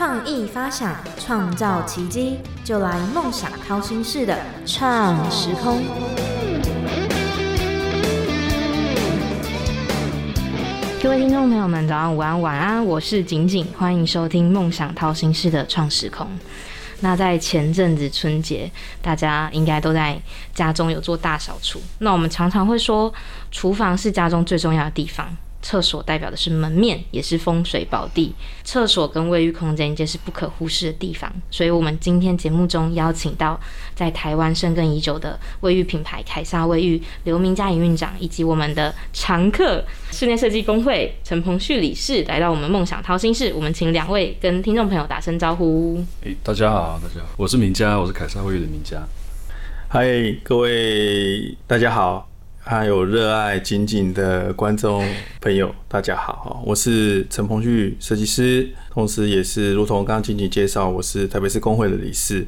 创意发想，创造奇迹，就来梦想掏心式的创时空。各位听众朋友们，早上、午安、晚安，我是景景，欢迎收听梦想掏心式的创时空。那在前阵子春节，大家应该都在家中有做大扫除。那我们常常会说，厨房是家中最重要的地方。厕所代表的是门面，也是风水宝地。厕所跟卫浴空间皆是不可忽视的地方。所以，我们今天节目中邀请到在台湾深耕已久的卫浴品牌凯撒卫浴刘明佳营运长，以及我们的常客室内设计工会陈鹏旭理事，来到我们梦想掏心室。我们请两位跟听众朋友打声招呼。哎，大家好，大家好，我是明佳，我是凯撒卫浴的明佳。嗨，各位大家好。还有热爱仅仅的观众朋友，大家好我是陈鹏旭设计师，同时也是如同刚刚仅仅介绍，我是台北市工会的理事，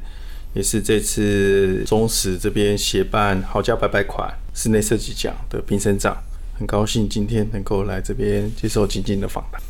也是这次中实这边协办好家百百款室内设计奖的评审长，很高兴今天能够来这边接受静静的访谈。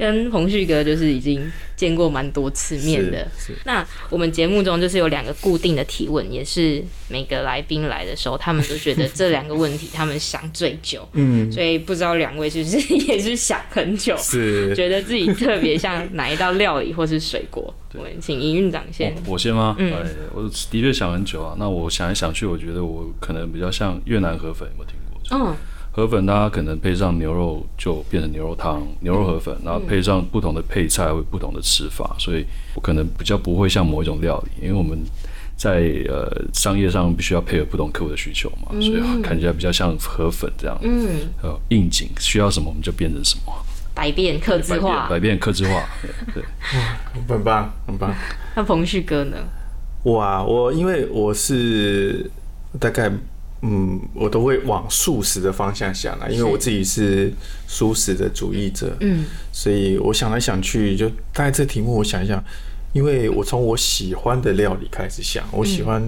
跟洪旭哥就是已经见过蛮多次面的。那我们节目中就是有两个固定的提问，也是每个来宾来的时候，他们都觉得这两个问题他们想最久。嗯，所以不知道两位是不是 也是想很久，是觉得自己特别像哪一道料理或是水果？我们请营运长先。我先吗？嗯，我的确想很久啊。那我想来想去，我觉得我可能比较像越南河粉，有没有听过？嗯。河粉，大家可能配上牛肉就变成牛肉汤，牛肉河粉，然后配上不同的配菜，会不同的吃法，所以我可能比较不会像某一种料理，因为我们在呃商业上必须要配合不同客户的需求嘛，所以看起来比较像河粉这样，嗯，呃，应景需要什么我们就变成什么，百变刻字化，百变刻字化，对，很棒，很棒。那彭旭哥呢？我啊，我因为我是大概。嗯，我都会往素食的方向想啊，因为我自己是素食的主义者。嗯，所以我想来想去，就大概这题目，我想一想，因为我从我喜欢的料理开始想，我喜欢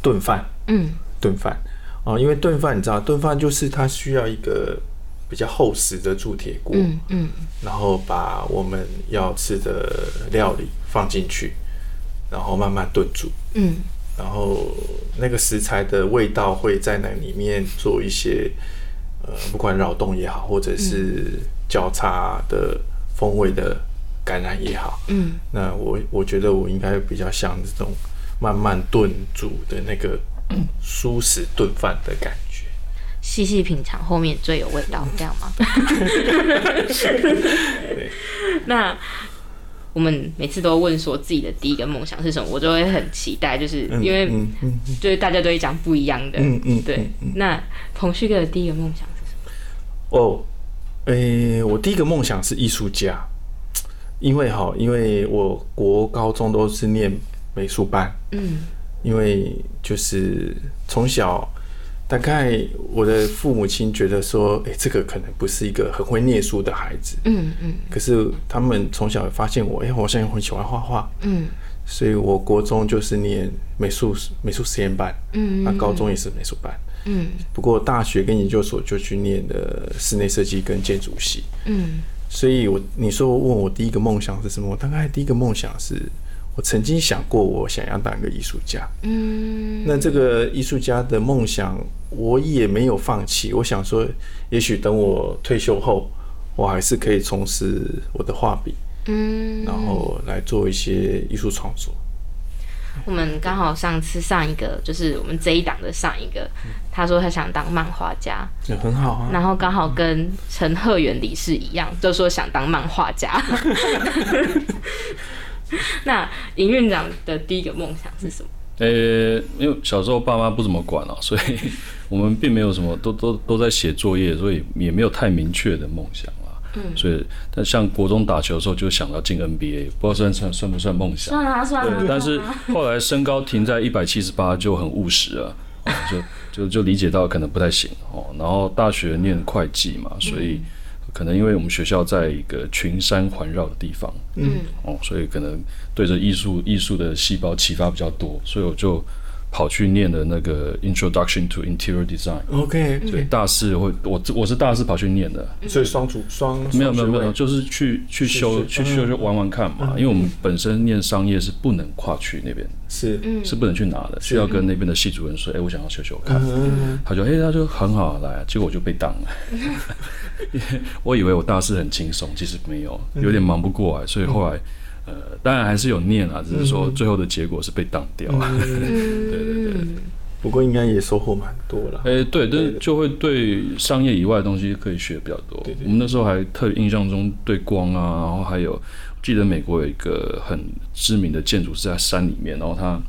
炖饭。嗯，炖饭啊，因为炖饭你知道，炖饭就是它需要一个比较厚实的铸铁锅。嗯嗯，然后把我们要吃的料理放进去，然后慢慢炖煮。嗯。然后那个食材的味道会在那里面做一些，呃，不管扰动也好，或者是交叉的风味的感染也好，嗯，那我我觉得我应该比较像这种慢慢炖煮的那个舒适炖饭的感觉，细细品尝后面最有味道，这样吗？对，那。我们每次都问说自己的第一个梦想是什么，我就会很期待，就是因为就是大家都会讲不一样的。嗯嗯，对。那彭旭哥的第一个梦想是什么？哦，诶，我第一个梦想是艺术家，因为哈，因为我国高中都是念美术班，嗯，因为就是从小。大概我的父母亲觉得说，哎，这个可能不是一个很会念书的孩子，嗯嗯。可是他们从小发现我，哎，我好像很喜欢画画，嗯。所以我国中就是念美术美术实验班，嗯。那高中也是美术班，嗯。不过大学跟研究所就去念的室内设计跟建筑系，嗯。所以我你说问我第一个梦想是什么？我大概第一个梦想是。我曾经想过，我想要当一个艺术家。嗯，那这个艺术家的梦想，我也没有放弃。我想说，也许等我退休后，我还是可以从事我的画笔，嗯，然后来做一些艺术创作。我们刚好上次上一个，就是我们这一档的上一个，他说他想当漫画家，也很好啊。然后刚好跟陈赫元理事一样，就说想当漫画家。那营运长的第一个梦想是什么？呃，因为小时候爸妈不怎么管啊，所以我们并没有什么，都都都在写作业，所以也没有太明确的梦想啊。嗯，所以但像国中打球的时候就想到进 NBA，不知道算算算不算梦想？算啊算。对，但是 后来身高停在一百七十八就很务实啊，就就就理解到可能不太行哦。然后大学念会计嘛，所以。可能因为我们学校在一个群山环绕的地方，嗯，哦，所以可能对着艺术艺术的细胞启发比较多，所以我就跑去念的那个 Introduction to Interior Design。OK，对，大四会我我是大四跑去念的，所以双主双没有没有没有，就是去去修去修就玩玩看嘛。因为我们本身念商业是不能跨去那边，是是不能去拿的，需要跟那边的系主任说，哎，我想要修修看。他就哎，他就很好来，结果我就被挡了。我以为我大四很轻松，其实没有，有点忙不过来，所以后来。呃，当然还是有念啊，只是说最后的结果是被挡掉。对对对，不过应该也收获蛮多了。哎，对，但就会对商业以外的东西可以学比较多。我们那时候还特印象中对光啊，然后还有记得美国有一个很知名的建筑是在山里面，然后他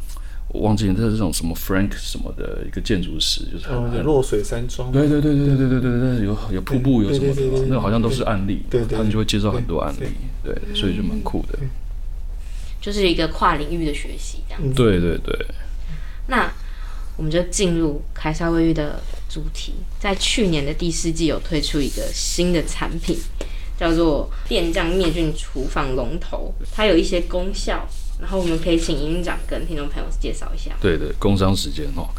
我忘记他是这种什么 Frank 什么的一个建筑师，就是很落水山庄。对对对对对对对对，有有瀑布有什么的，那好像都是案例。对他们就会介绍很多案例，对，所以就蛮酷的。就是一个跨领域的学习，这样子。对对对。那我们就进入凯撒卫浴的主题，在去年的第四季有推出一个新的产品，叫做电浆灭菌厨房龙头，它有一些功效，然后我们可以请营运长跟听众朋友介绍一下。对对，工商时间哦。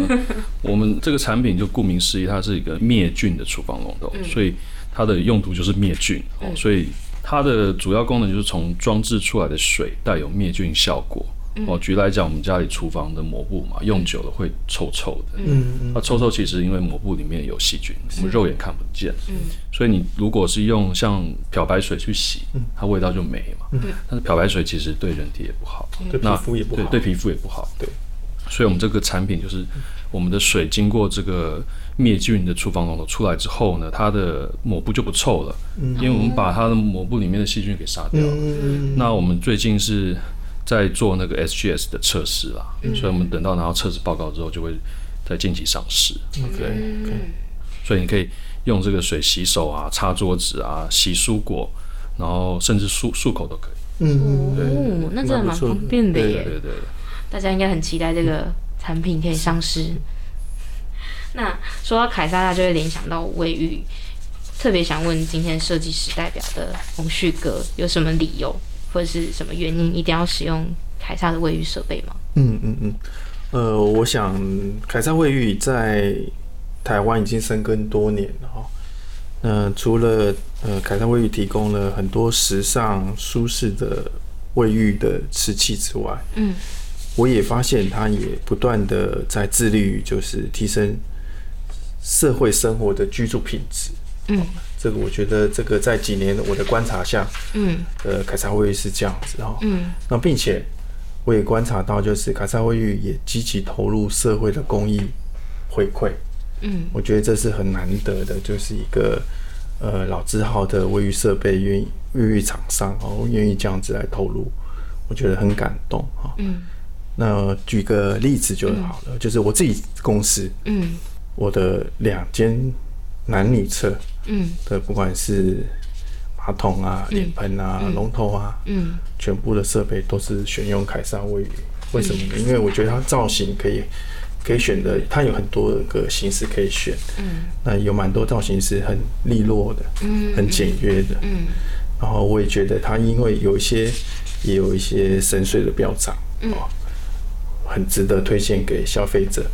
我们这个产品就顾名思义，它是一个灭菌的厨房龙头，所以它的用途就是灭菌哦，所以。它的主要功能就是从装置出来的水带有灭菌效果。哦，举例来讲，我们家里厨房的抹布嘛，用久了会臭臭的。嗯嗯。那臭臭其实因为抹布里面有细菌，我们肉眼看不见。嗯。所以你如果是用像漂白水去洗，它味道就没嘛。嗯。但是漂白水其实对人体也不好，对皮肤也不好。对皮肤也不好。对。所以我们这个产品就是我们的水经过这个。灭菌的厨房龙头出来之后呢，它的抹布就不臭了，因为我们把它的抹布里面的细菌给杀掉了。那我们最近是在做那个 SGS 的测试啦，所以我们等到拿到测试报告之后，就会在近期上市。对，所以你可以用这个水洗手啊、擦桌子啊、洗蔬果，然后甚至漱漱口都可以。嗯，对，那真的蛮方便的耶。对对，大家应该很期待这个产品可以上市。那说到凯撒，他就会联想到卫浴。特别想问今天设计师代表的洪旭哥，有什么理由或者是什么原因，一定要使用凯撒的卫浴设备吗？嗯嗯嗯，呃，我想凯撒卫浴在台湾已经深耕多年了哈。那除了呃凯撒卫浴提供了很多时尚舒适的卫浴的瓷器之外，嗯，我也发现他也不断的在致力于就是提升。社会生活的居住品质，嗯，这个我觉得这个在几年我的观察下，嗯，呃，凯撒卫浴是这样子哈，嗯，那并且我也观察到，就是凯撒卫浴也积极投入社会的公益回馈，嗯，我觉得这是很难得的，就是一个呃老字号的卫浴设备愿意卫浴厂商哦愿意这样子来投入，我觉得很感动哈，嗯，那举个例子就好了，就是我自己公司，嗯。我的两间男女厕，嗯，的不管是马桶啊、脸盆啊、龙头啊，嗯，全部的设备都是选用凯撒卫浴。为什么呢？因为我觉得它造型可以可以选的，它有很多个形式可以选，嗯，那有蛮多造型是很利落的，嗯，很简约的，嗯，然后我也觉得它因为有一些也有一些深邃的标章，哦，很值得推荐给消费者。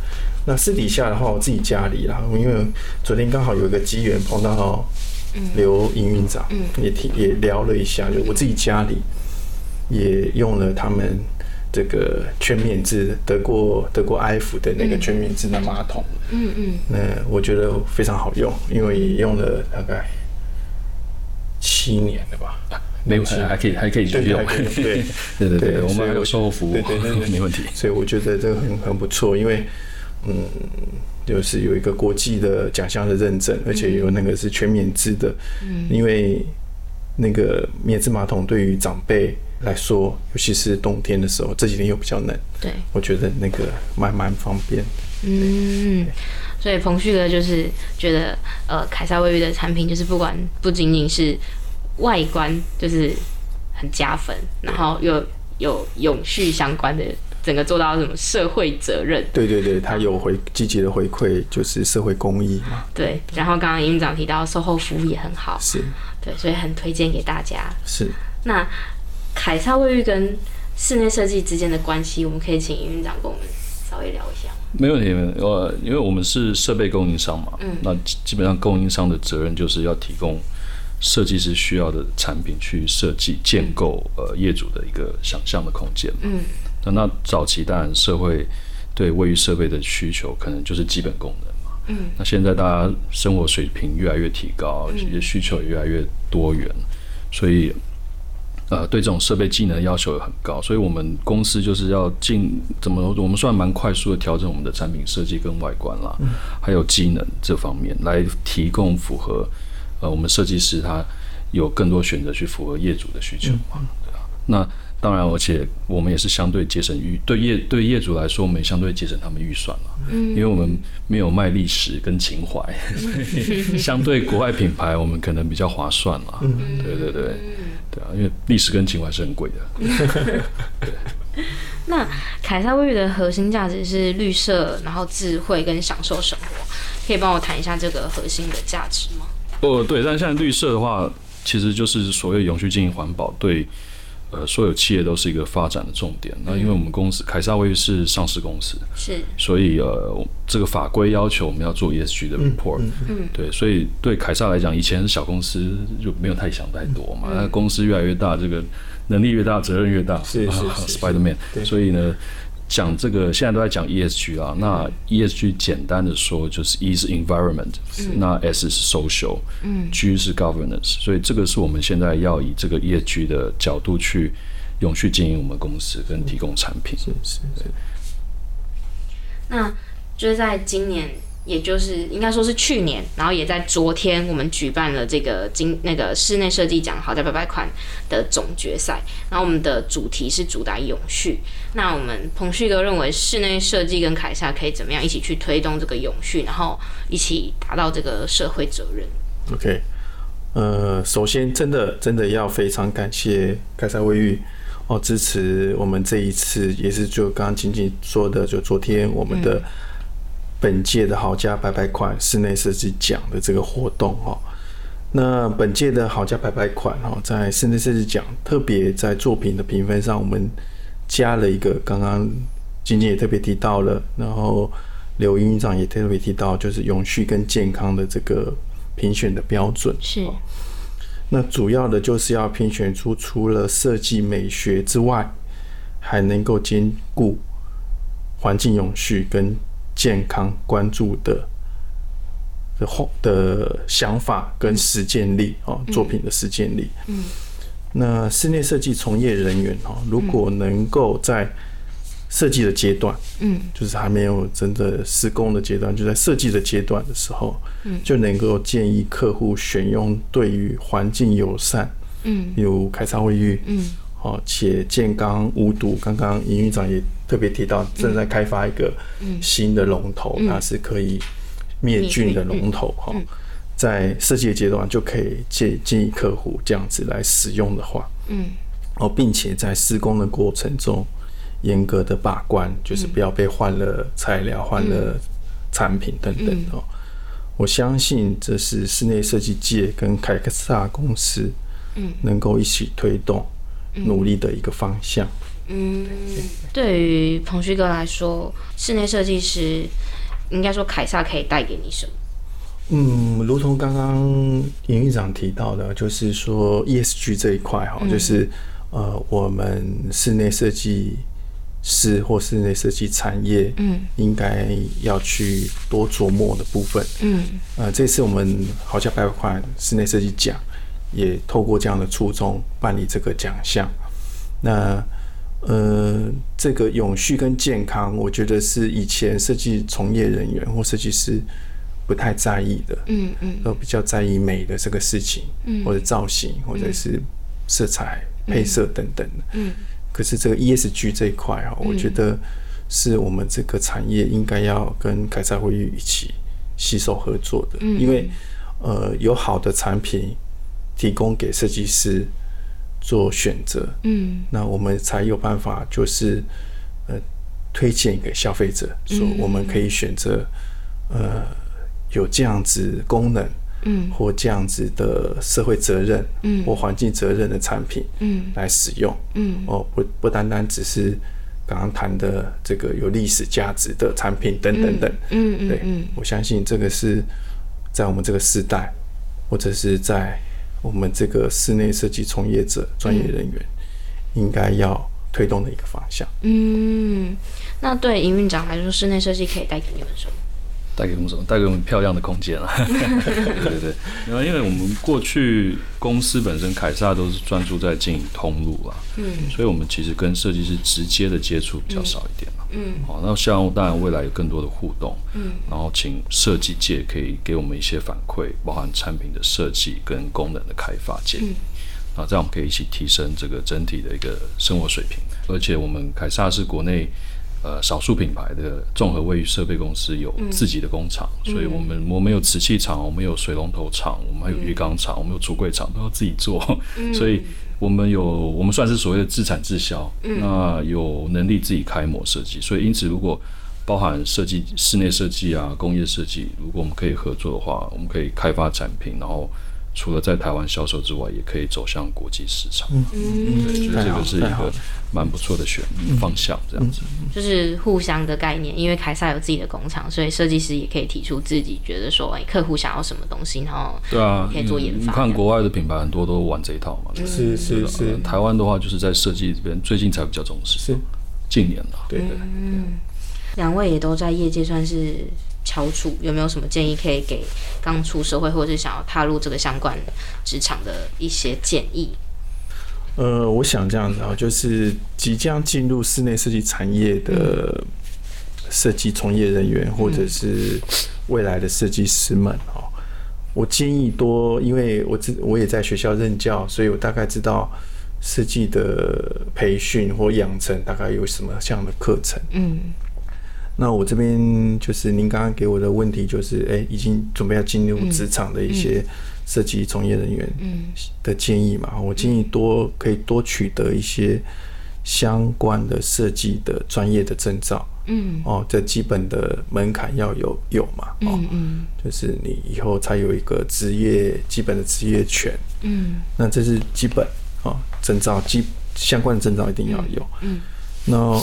那私底下的话，我自己家里啦，因为昨天刚好有一个机缘碰到刘营运长，也听也聊了一下，就我自己家里也用了他们这个全面制得过得过 F 的那个全面制的马桶，嗯嗯，那我觉得非常好用，因为也用了大概七年了吧，没问题，还可以还可以继续用，对 对对对，我们还有售后服务，对对对，没问题，所以我觉得这个很很不错，因为。嗯，就是有一个国际的奖项的认证，而且有那个是全免治的。嗯，因为那个免治马桶对于长辈来说，尤其是冬天的时候，这几天又比较冷。对，我觉得那个蛮蛮方便。嗯，所以彭旭哥就是觉得，呃，凯撒卫浴的产品就是不管不仅仅是外观，就是很加分，然后又有永续相关的。整个做到什么社会责任？对对对，他有回积极的回馈，就是社会公益嘛。对，然后刚刚营长提到售后服务也很好，是，对，所以很推荐给大家。是，那凯撒卫浴跟室内设计之间的关系，我们可以请营长跟我们稍微聊一下？没问题，呃，因为我们是设备供应商嘛，嗯，那基本上供应商的责任就是要提供设计师需要的产品去设计建构呃业主的一个想象的空间，嗯，那那早期当然社会对卫浴设备的需求可能就是基本功能嘛，嗯，那现在大家生活水平越来越提高，也需求也越来越多元，所以。呃，对这种设备技能要求也很高，所以我们公司就是要进怎么，我们算蛮快速的调整我们的产品设计跟外观啦，还有机能这方面来提供符合呃我们设计师他有更多选择去符合业主的需求嘛，对啊，那。当然，而且我们也是相对节省预对业对业主来说，我们也相对节省他们预算了。嗯，因为我们没有卖历史跟情怀，相对国外品牌，我们可能比较划算嘛。嗯，对对对，对啊，因为历史跟情怀是很贵的。那凯撒卫浴的核心价值是绿色，然后智慧跟享受生活，可以帮我谈一下这个核心的价值吗？哦，对，但现在绿色的话，其实就是所谓永续经营环保对。呃，所有企业都是一个发展的重点。那因为我们公司凯撒卫浴是上市公司，是，所以呃，这个法规要求我们要做 ESG 的 report。嗯，对，所以对凯撒来讲，以前是小公司就没有太想太多嘛。那公司越来越大，这个能力越大，责任越大。是 是 Spiderman。所以呢。讲这个现在都在讲 ESG 啊，那 ESG 简单的说就是 E 是 environment，那 S 是 social，G 是 governance，所以这个是我们现在要以这个 ESG 的角度去永续经营我们公司跟提供产品。是是是。那就是在今年。也就是应该说是去年，然后也在昨天，我们举办了这个今那个室内设计奖好在百百款的总决赛。然后我们的主题是主打永续。那我们彭旭哥认为室内设计跟凯撒可以怎么样一起去推动这个永续，然后一起达到这个社会责任？OK，呃，首先真的真的要非常感谢凯撒卫浴哦，支持我们这一次也是就刚刚仅仅说的，就昨天我们的。本届的好家百百款室内设计奖的这个活动哦，那本届的好家百百款哦，在室内设计奖特别在作品的评分上，我们加了一个，刚刚晶晶也特别提到了，然后刘院长也特别提到，就是永续跟健康的这个评选的标准是。那主要的就是要评选出除了设计美学之外，还能够兼顾环境永续跟。健康关注的的后的想法跟实践力哦，作品的实践力。嗯，那室内设计从业人员哦，如果能够在设计的阶段，嗯，就是还没有真的施工的阶段，就在设计的阶段的时候，嗯，就能够建议客户选用对于环境友善，嗯，有开仓卫浴，嗯。哦，且健康无毒。刚刚营运长也特别提到，正在开发一个新的龙头，它是可以灭菌的龙头。哈，在设计的阶段就可以建建议客户这样子来使用的话，嗯，哦，并且在施工的过程中严格的把关，就是不要被换了材料、换了产品等等。哦，我相信这是室内设计界跟凯克萨公司，嗯，能够一起推动。努力的一个方向。嗯，对于彭旭哥来说，室内设计师应该说凯撒可以带给你什么？嗯，如同刚刚营运长提到的，就是说 ESG 这一块哈，就是呃，我们室内设计师或室内设计产业，嗯，应该要去多琢磨的部分。嗯，呃，这次我们好像百款室内设计奖。也透过这样的初衷办理这个奖项，那呃，这个永续跟健康，我觉得是以前设计从业人员或设计师不太在意的，嗯嗯，都比较在意美的这个事情，嗯，或者造型，或者是色彩配色等等的，嗯，可是这个 ESG 这一块啊，我觉得是我们这个产业应该要跟凯撒会议一起携手合作的，因为呃，有好的产品。提供给设计师做选择，嗯，那我们才有办法，就是呃，推荐给消费者，说我们可以选择呃有这样子功能，嗯，或这样子的社会责任，嗯，或环境责任的产品，嗯，来使用，嗯，哦，不不单单只是刚刚谈的这个有历史价值的产品等等等。嗯嗯，对，我相信这个是在我们这个时代，或者是在我们这个室内设计从业者、专业人员应该要推动的一个方向。嗯，那对营运长来说，室内设计可以带给你们什么？带给我们什么？带给我们漂亮的空间啊！对 对对，因为因为我们过去公司本身凯撒都是专注在经营通路啊，嗯，所以我们其实跟设计师直接的接触比较少一点嘛，嗯，好，那希望当然未来有更多的互动，嗯，然后请设计界可以给我们一些反馈，包含产品的设计跟功能的开发建议，啊，这样我们可以一起提升这个整体的一个生活水平，而且我们凯撒是国内。呃，少数品牌的综合卫浴设备公司有自己的工厂，所以我们我们有瓷器厂，我们有水龙头厂，我们还有浴缸厂，我们有橱柜厂，都要自己做，所以我们有我们算是所谓的自产自销，那有能力自己开模设计，所以因此如果包含设计室内设计啊、工业设计，如果我们可以合作的话，我们可以开发产品，然后。除了在台湾销售之外，也可以走向国际市场。嗯，对，所以这个是一个蛮不错的选方向，这样子。就是互相的概念，因为凯撒有自己的工厂，所以设计师也可以提出自己觉得说，哎，客户想要什么东西，然后对啊，可以做研发。你看国外的品牌很多都玩这一套嘛。是是是。台湾的话，就是在设计这边最近才比较重视。是，近年了。对对。嗯，两位也都在业界算是。翘楚有没有什么建议可以给刚出社会或者是想要踏入这个相关职场的一些建议？呃，我想这样子啊，就是即将进入室内设计产业的设计从业人员或者是未来的设计师们哦，我建议多，因为我知我也在学校任教，所以我大概知道设计的培训或养成大概有什么样的课程。嗯。那我这边就是您刚刚给我的问题，就是哎，已经准备要进入职场的一些设计从业人员的建议嘛？我建议多可以多取得一些相关的设计的专业的证照。嗯，哦，这基本的门槛要有有嘛？哦，嗯，就是你以后才有一个职业基本的职业权。嗯，那这是基本哦，证照基相关的证照一定要有。嗯，那。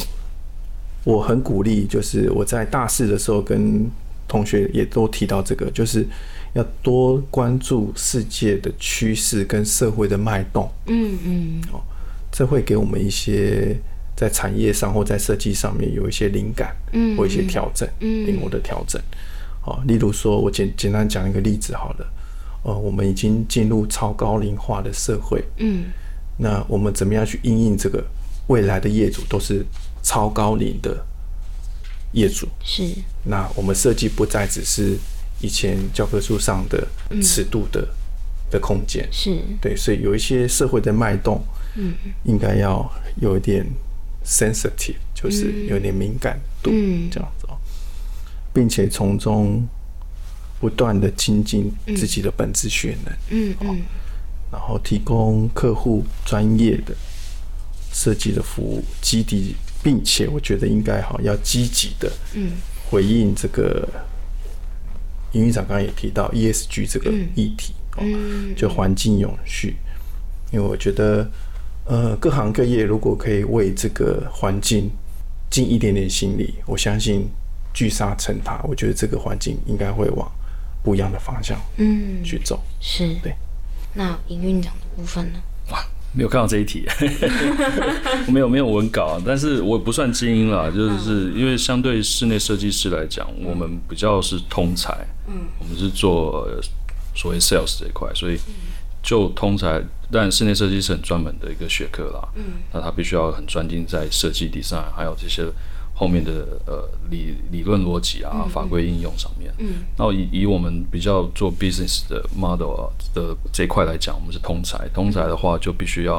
我很鼓励，就是我在大四的时候跟同学也都提到这个，就是要多关注世界的趋势跟社会的脉动。嗯嗯，哦，这会给我们一些在产业上或在设计上面有一些灵感，嗯，或一些调整，嗯，灵活的调整。哦，例如说，我简简单讲一个例子好了。哦，我们已经进入超高龄化的社会，嗯，那我们怎么样去应应这个未来的业主都是。超高龄的业主。是，那我们设计不再只是以前教科书上的尺度的的空间，是。对，所以有一些社会的脉动，嗯，应该要有一点 sensitive，就是有点敏感度，这样子哦，并且从中不断的精进自己的本质学能，嗯嗯，然后提供客户专业的设计的服务基地。并且我觉得应该哈要积极的回应这个营运长刚刚也提到 ESG 这个议题哦，就环境永续。因为我觉得呃各行各业如果可以为这个环境尽一点点心力，我相信聚沙成塔，我觉得这个环境应该会往不一样的方向嗯去走。是对。那营运长的部分呢？没有看到这一题，没有没有文稿，但是我不算精英啦，就是因为相对室内设计师来讲，我们比较是通才，嗯，我们是做所谓 sales 这一块，所以就通才，但室内设计是很专门的一个学科啦，嗯，那他必须要很专精在设计、design 还有这些。后面的呃理理论逻辑啊，法规应用上面，嗯，然后以以我们比较做 business 的 model 的这一块来讲，我们是通才，通才的话就必须要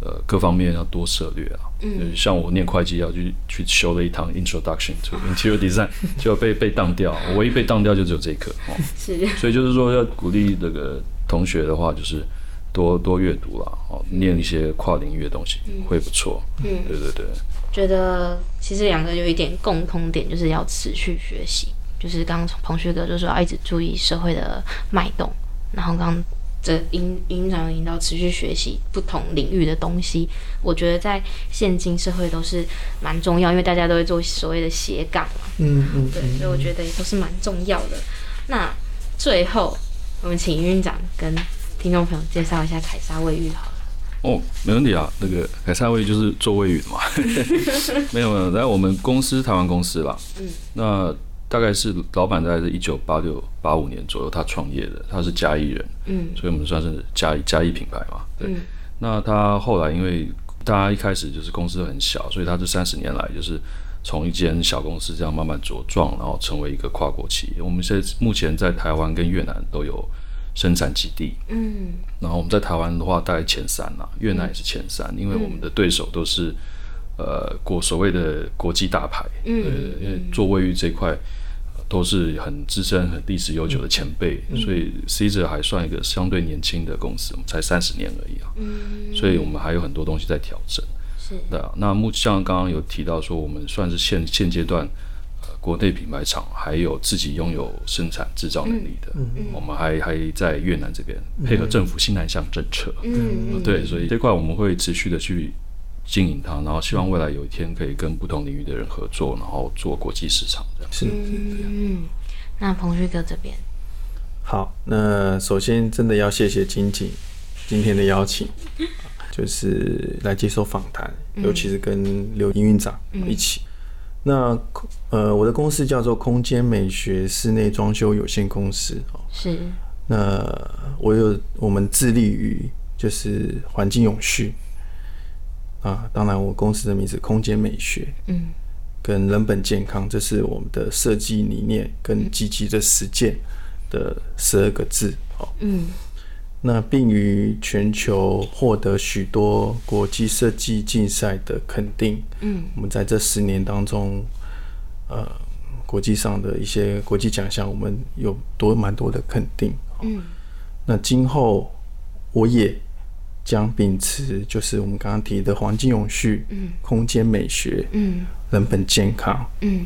呃各方面要多涉略啊，嗯，像我念会计要去去修了一堂 introduction to interior design，就被被当掉，我唯一被当掉就只有这一课，哦，是，所以就是说要鼓励这个同学的话，就是多多阅读啦，哦，念一些跨领域的东西会不错，嗯，对对对。觉得其实两个有一点共通点，就是要持续学习。就是刚刚彭旭哥就说要一直注意社会的脉动，然后刚这引引导引导持续学习不同领域的东西，我觉得在现今社会都是蛮重要，因为大家都会做所谓的斜杠嘛。嗯嗯，对，所以我觉得也都是蛮重要的。那最后，我们请院长跟听众朋友介绍一下凯撒卫浴好了。哦，没问题啊。那个凯撒卫浴就是做卫浴的嘛。没有没有，在我们公司台湾公司啦。嗯。那。大概是老板大概是一九八六八五年左右他创业的，他是嘉义人，嗯，所以我们算是嘉义嘉义品牌嘛，对。那他后来因为大家一开始就是公司很小，所以他这三十年来就是从一间小公司这样慢慢茁壮，然后成为一个跨国企业。我们现在目前在台湾跟越南都有生产基地，嗯，然后我们在台湾的话大概前三啦，越南也是前三，因为我们的对手都是呃国所谓的国际大牌，嗯，因为做卫浴这块。都是很资深、很历史悠久的前辈，所以 C 者还算一个相对年轻的公司，才三十年而已啊。嗯，所以我们还有很多东西在调整。是。的，那目像刚刚有提到说，我们算是现现阶段呃国内品牌厂还有自己拥有生产制造能力的。嗯嗯，我们还还在越南这边配合政府新南向政策。嗯，对，所以这块我们会持续的去。经营它，然后希望未来有一天可以跟不同领域的人合作，然后做国际市场这样。是，嗯，那彭旭哥这边，好，那首先真的要谢谢金景今天的邀请，就是来接受访谈，尤其是跟刘营运长一起。那呃，我的公司叫做空间美学室内装修有限公司哦，是。那我有我们致力于就是环境永续。啊，当然，我公司的名字“空间美学”，嗯，跟人本健康，这是我们的设计理念跟积极的实践的十二个字，哦，嗯，那并于全球获得许多国际设计竞赛的肯定，嗯，我们在这十年当中，呃，国际上的一些国际奖项，我们有多蛮多的肯定，嗯，那今后我也。将秉持就是我们刚刚提的环境永续、嗯，空间美学、嗯，人本健康，嗯，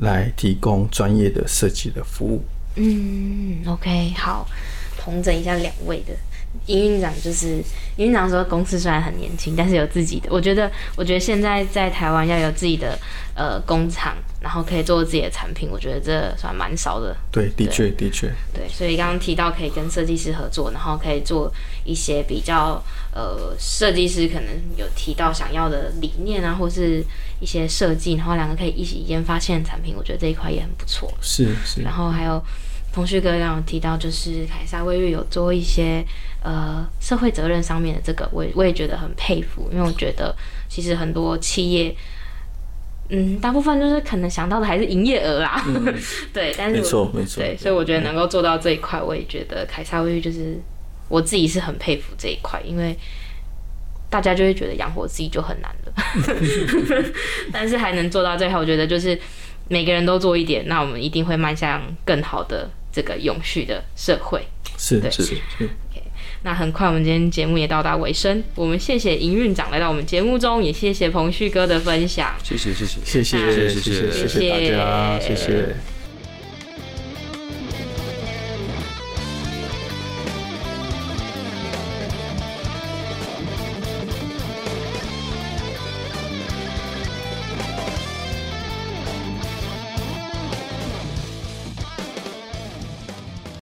来提供专业的设计的服务。嗯，OK，好，统整一下两位的。营运长就是营运长说，公司虽然很年轻，但是有自己的。我觉得，我觉得现在在台湾要有自己的呃工厂，然后可以做自己的产品，我觉得这算蛮少的。对，的确，的确。对，所以刚刚提到可以跟设计师合作，然后可以做一些比较呃设计师可能有提到想要的理念啊，或是一些设计，然后两个可以一起研发现产品，我觉得这一块也很不错。是是。然后还有。彭旭哥刚刚提到，就是凯撒卫浴有做一些呃社会责任上面的这个，我我也觉得很佩服，因为我觉得其实很多企业，嗯，大部分就是可能想到的还是营业额啦，对，但是没错没错，对，所以我觉得能够做到这一块，我也觉得凯撒卫浴就是我自己是很佩服这一块，因为大家就会觉得养活自己就很难了，但是还能做到这一块，我觉得就是每个人都做一点，那我们一定会迈向更好的。这个永续的社会是对是是。那很快我们今天节目也到达尾声，我们谢谢营运长来到我们节目中，也谢谢彭旭哥的分享。谢谢谢谢谢谢谢谢谢谢大家谢谢。